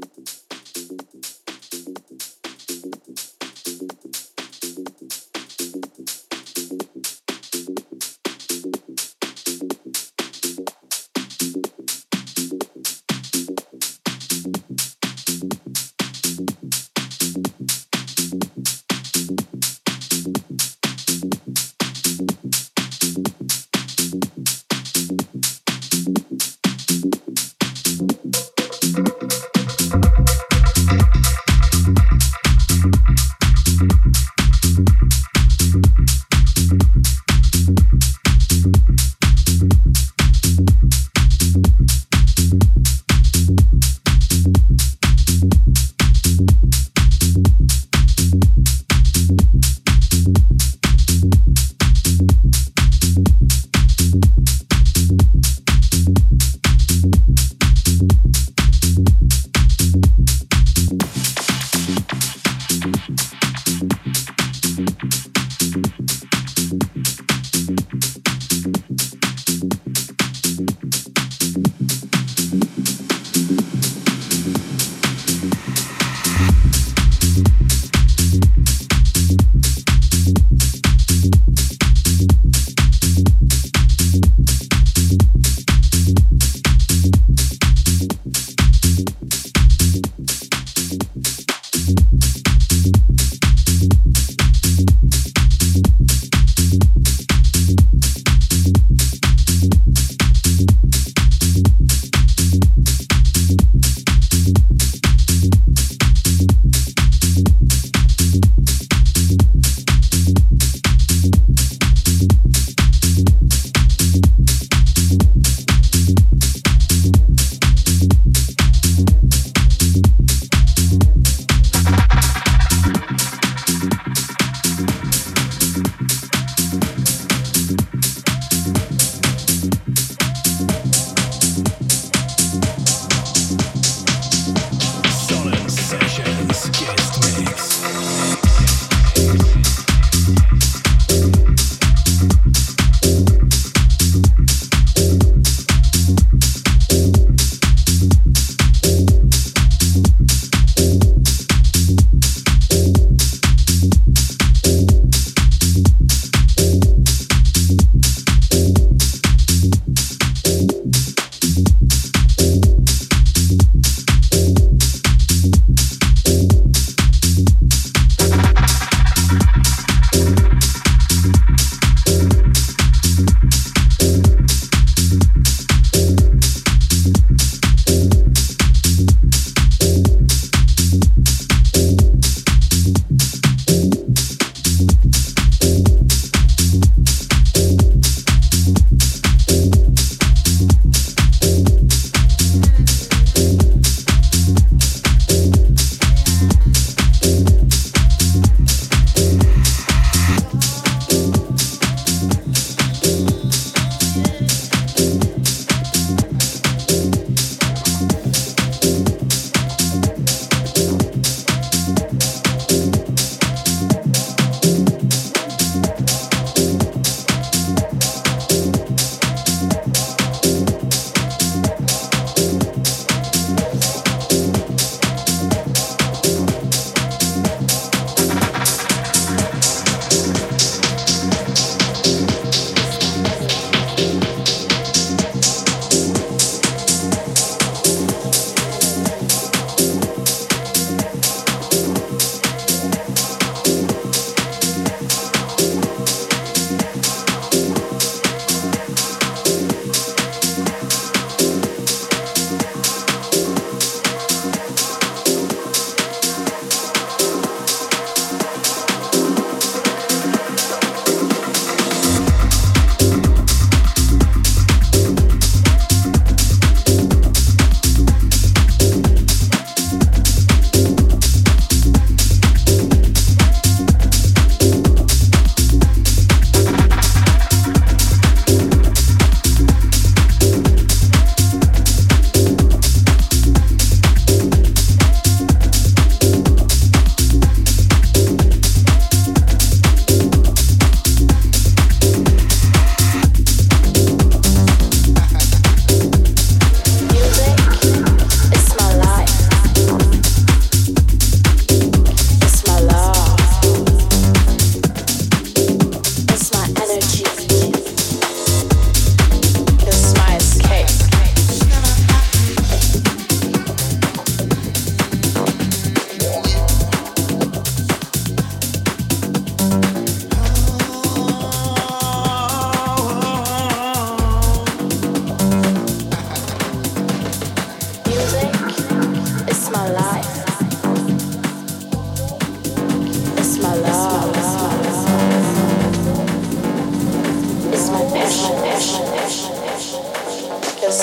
Thank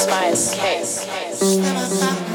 spice case.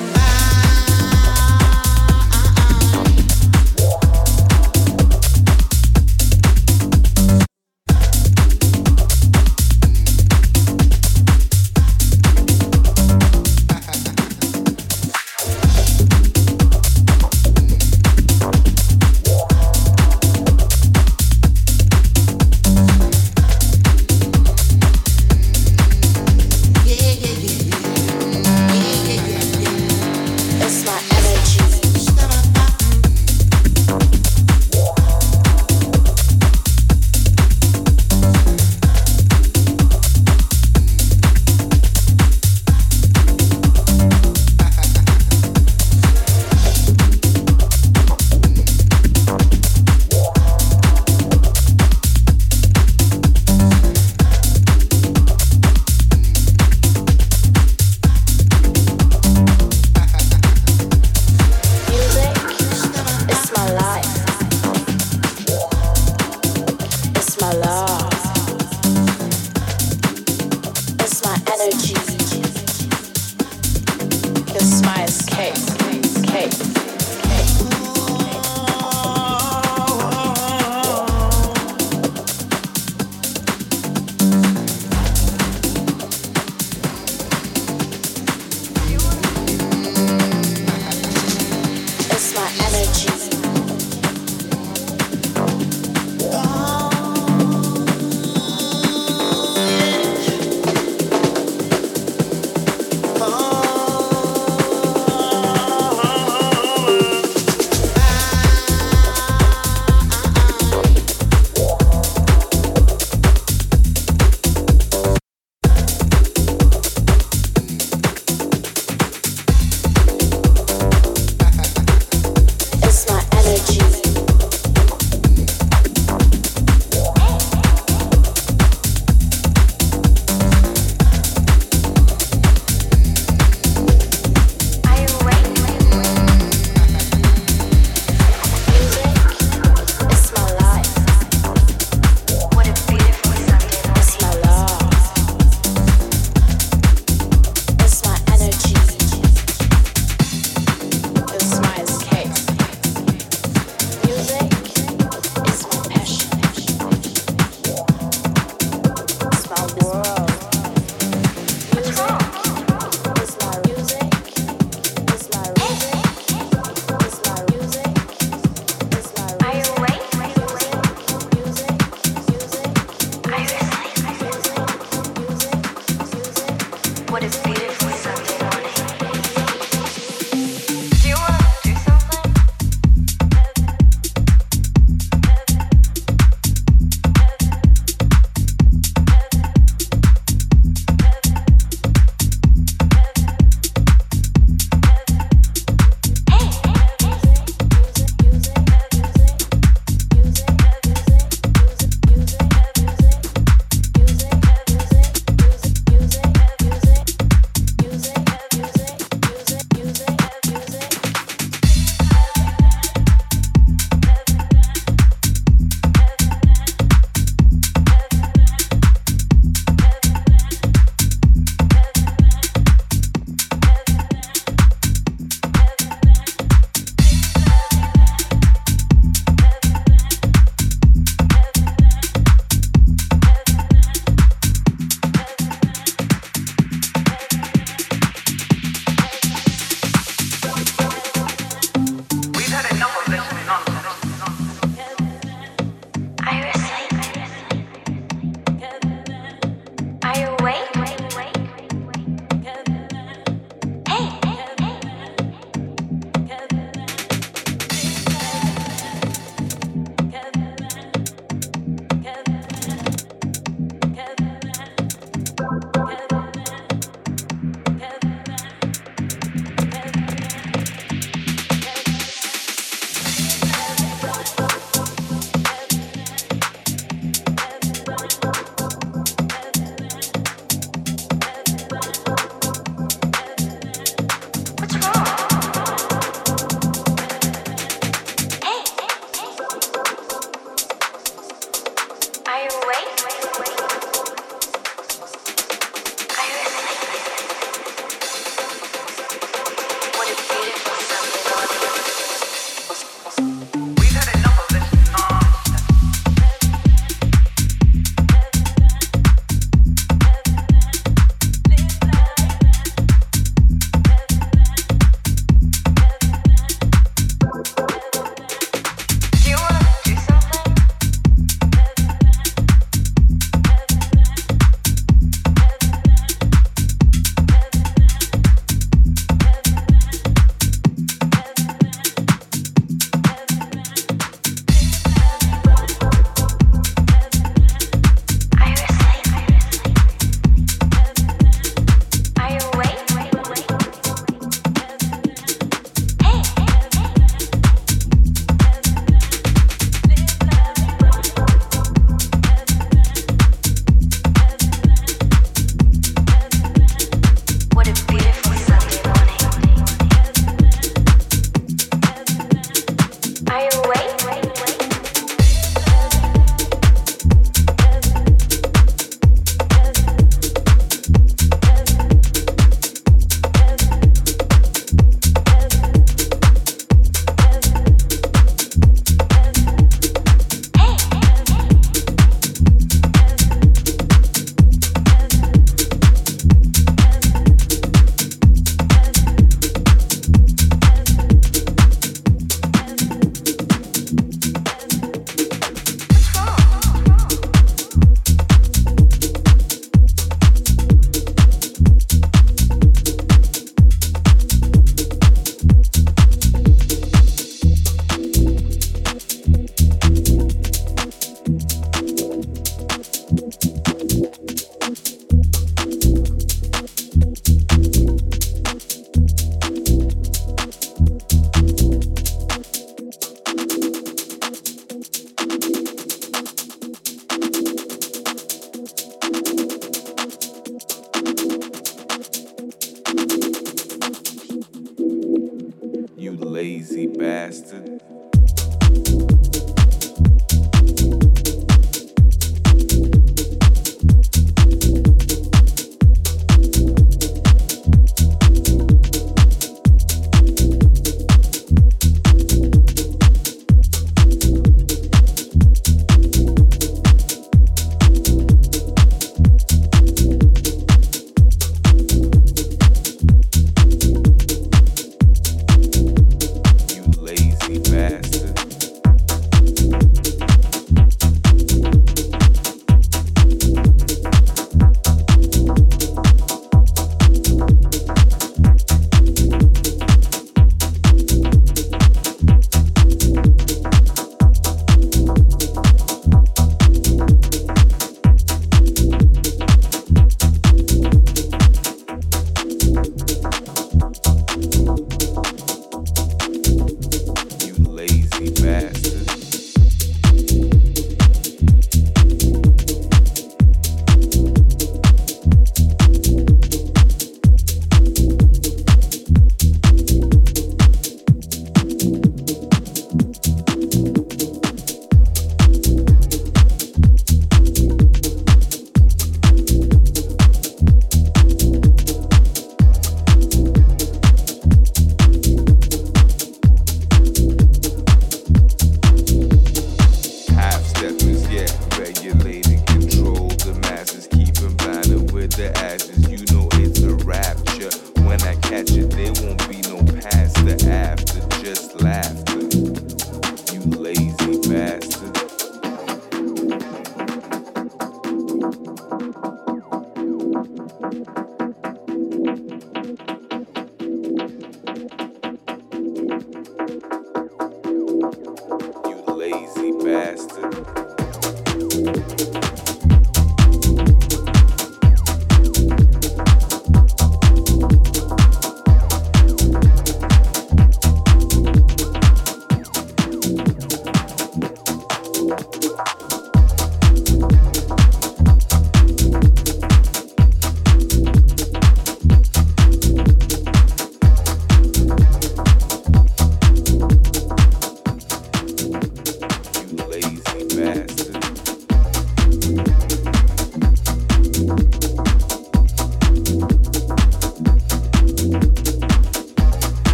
festa.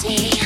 see.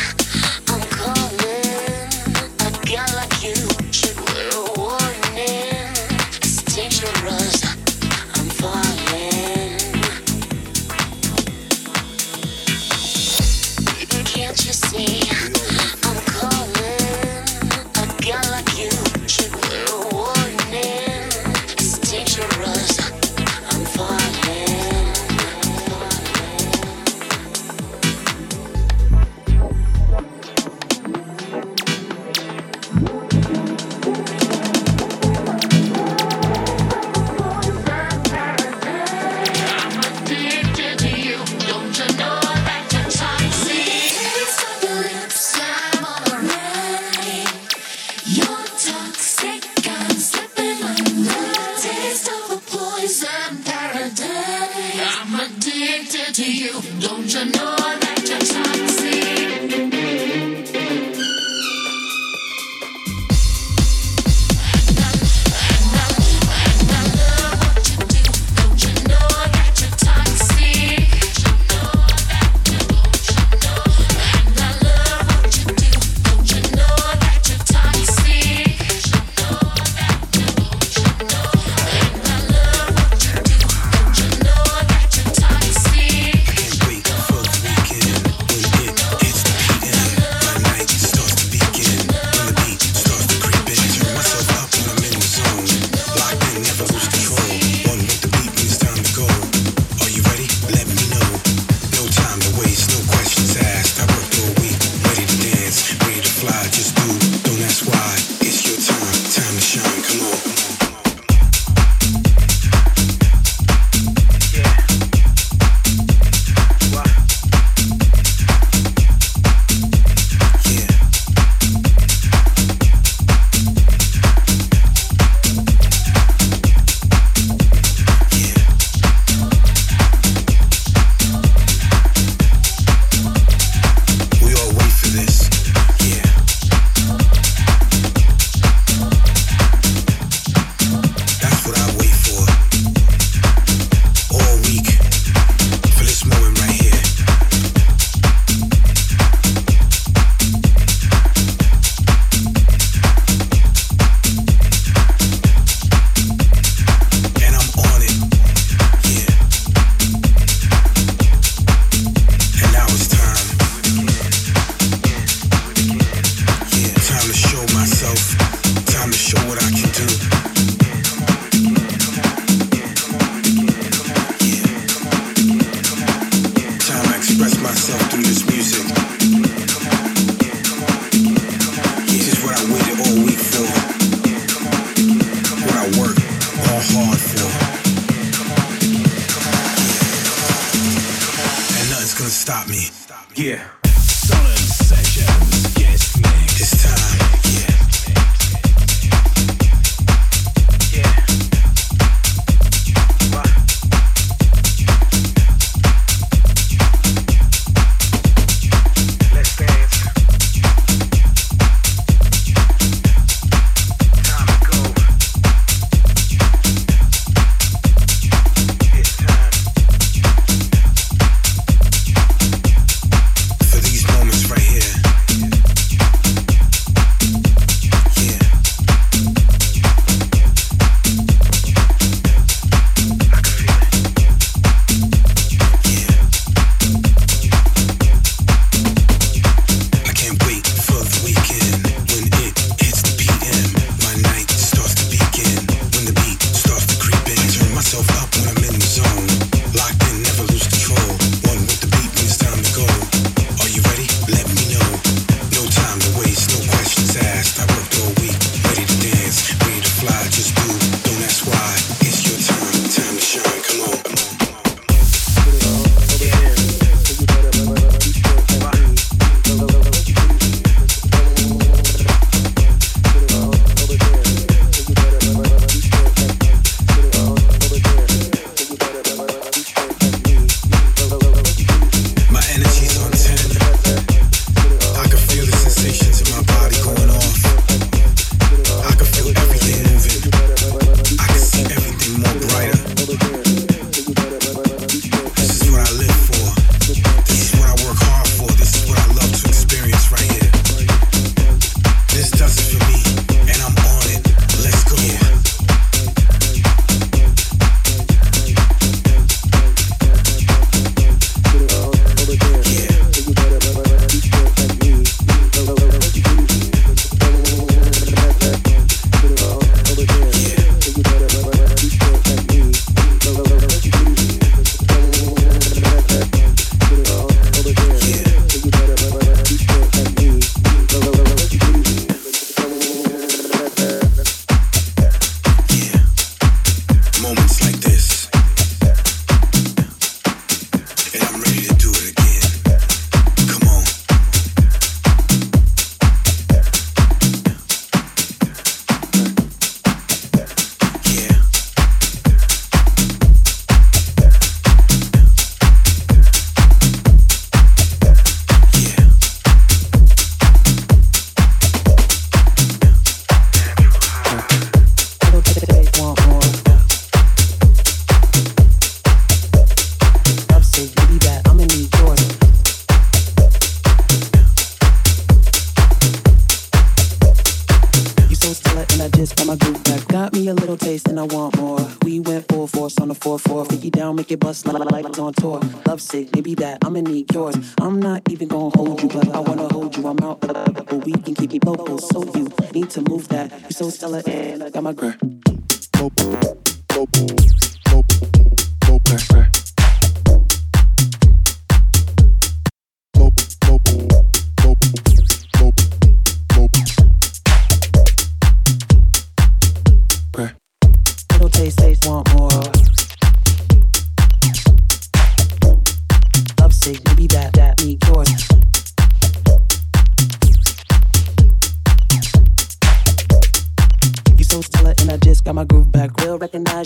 So stellar, and I got my girl.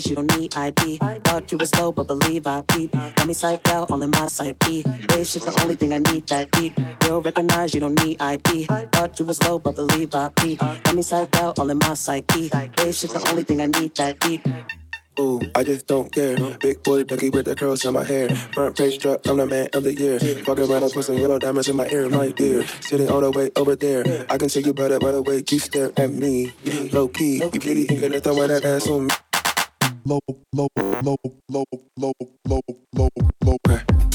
You don't need ID. Thought you were slow, but believe I peep. Got me psyched out, all in my B. It's just the only thing I need that deep. You'll recognize you don't need ID. Thought you were slow, but believe I peep. Got me psyched out, all in my psyche. It's just the only thing I need that deep. Ooh, I just don't care. Big boy ducky with the curls in my hair. Front page struck, I'm the man of the year. Fuck around put some yellow diamonds in my ear, my dear. Sitting all the way over there. I can see you better by the way you stare at me. Low key, you really ain't gonna throw that ass on me. Low, low, low, low, low, low, low, low.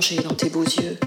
dans tes beaux yeux.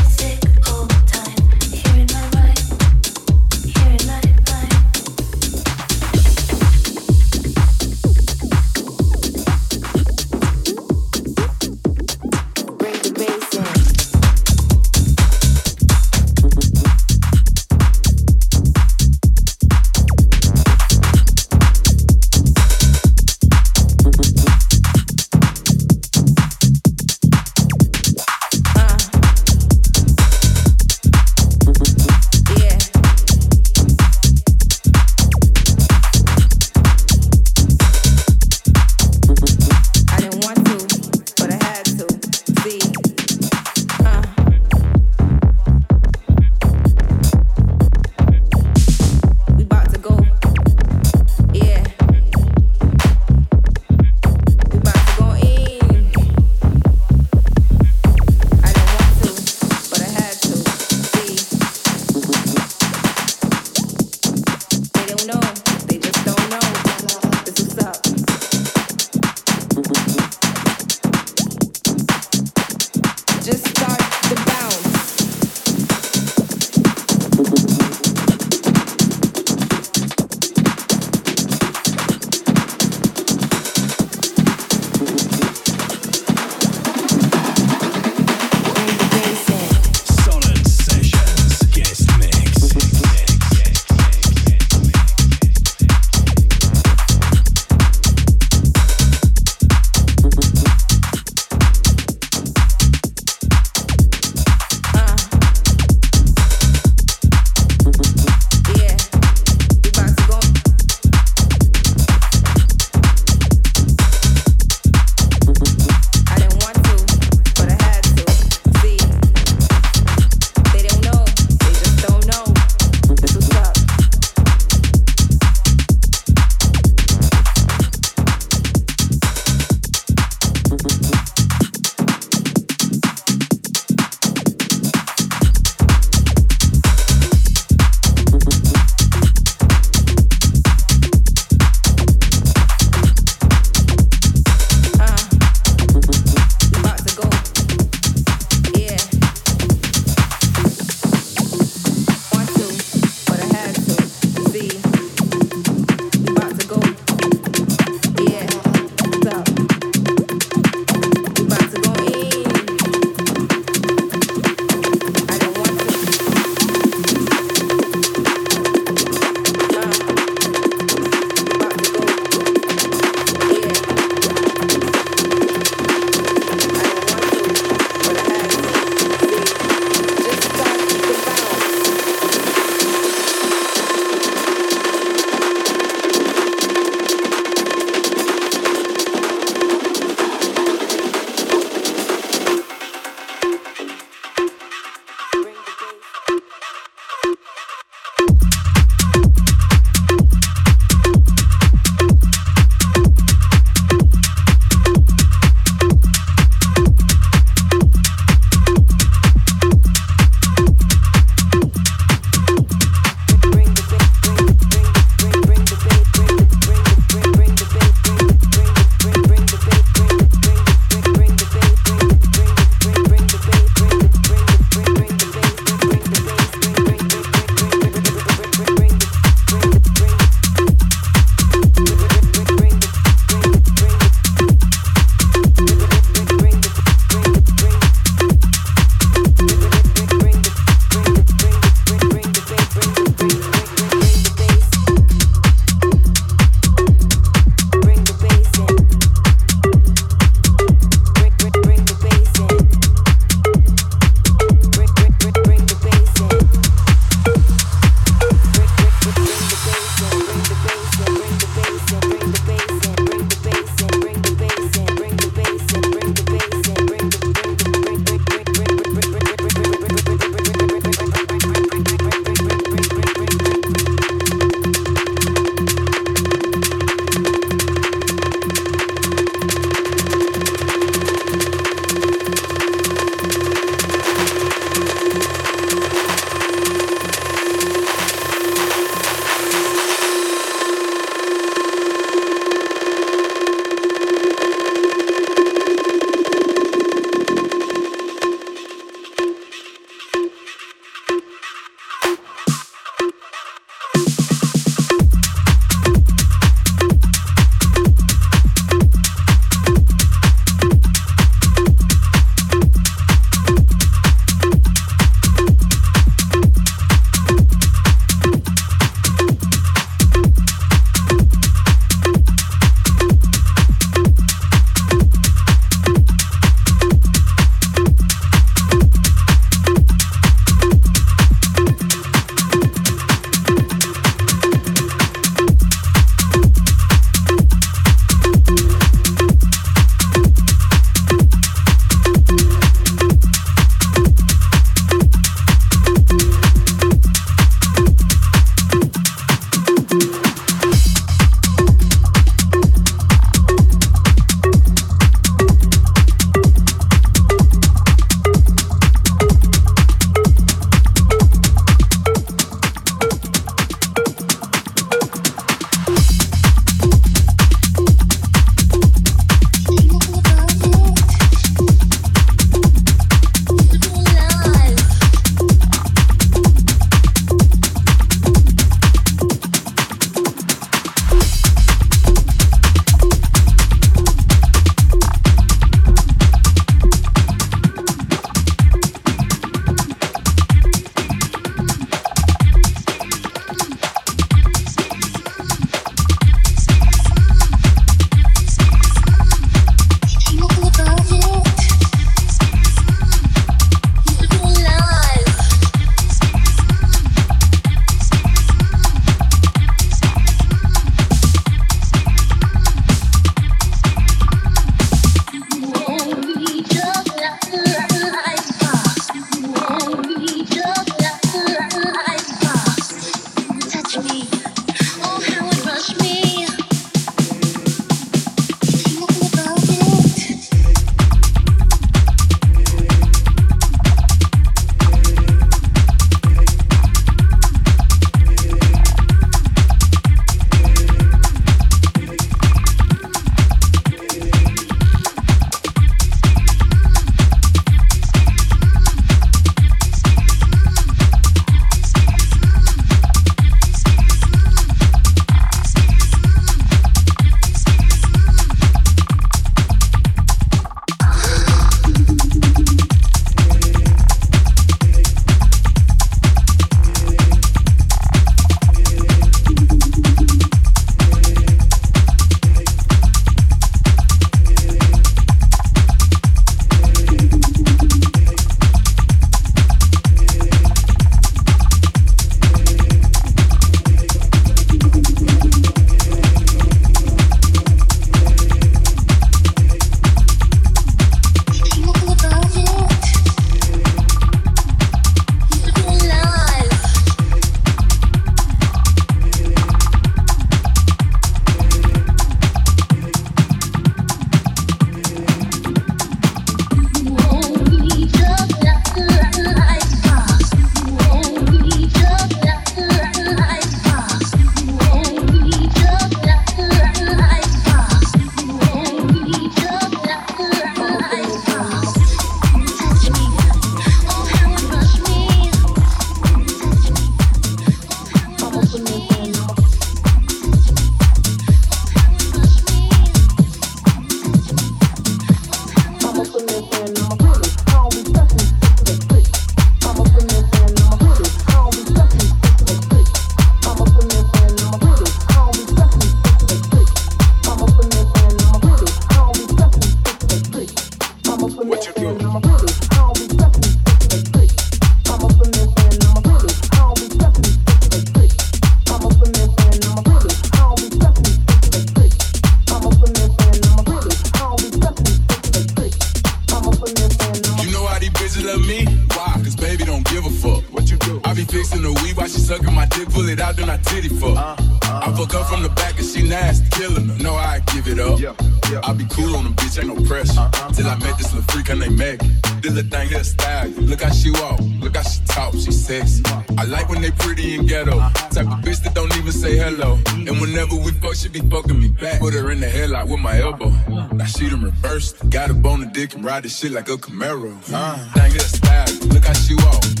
Sexy. I like when they pretty and ghetto. Type of bitch that don't even say hello. And whenever we fuck, she be fucking me back. Put her in the headlock with my elbow. Now she done reversed. Got a bone the dick and ride this shit like a Camaro. Uh, thing here style. Look how she walk.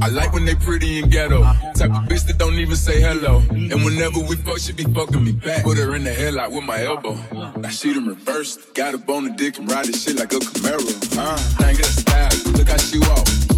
I like when they pretty and ghetto. Type of bitch that don't even say hello. And whenever we fuck, she be fucking me back. Put her in the headlock with my elbow. I she done reversed. Got a bone dick and ride this shit like a Camaro. Uh. Look how she walk.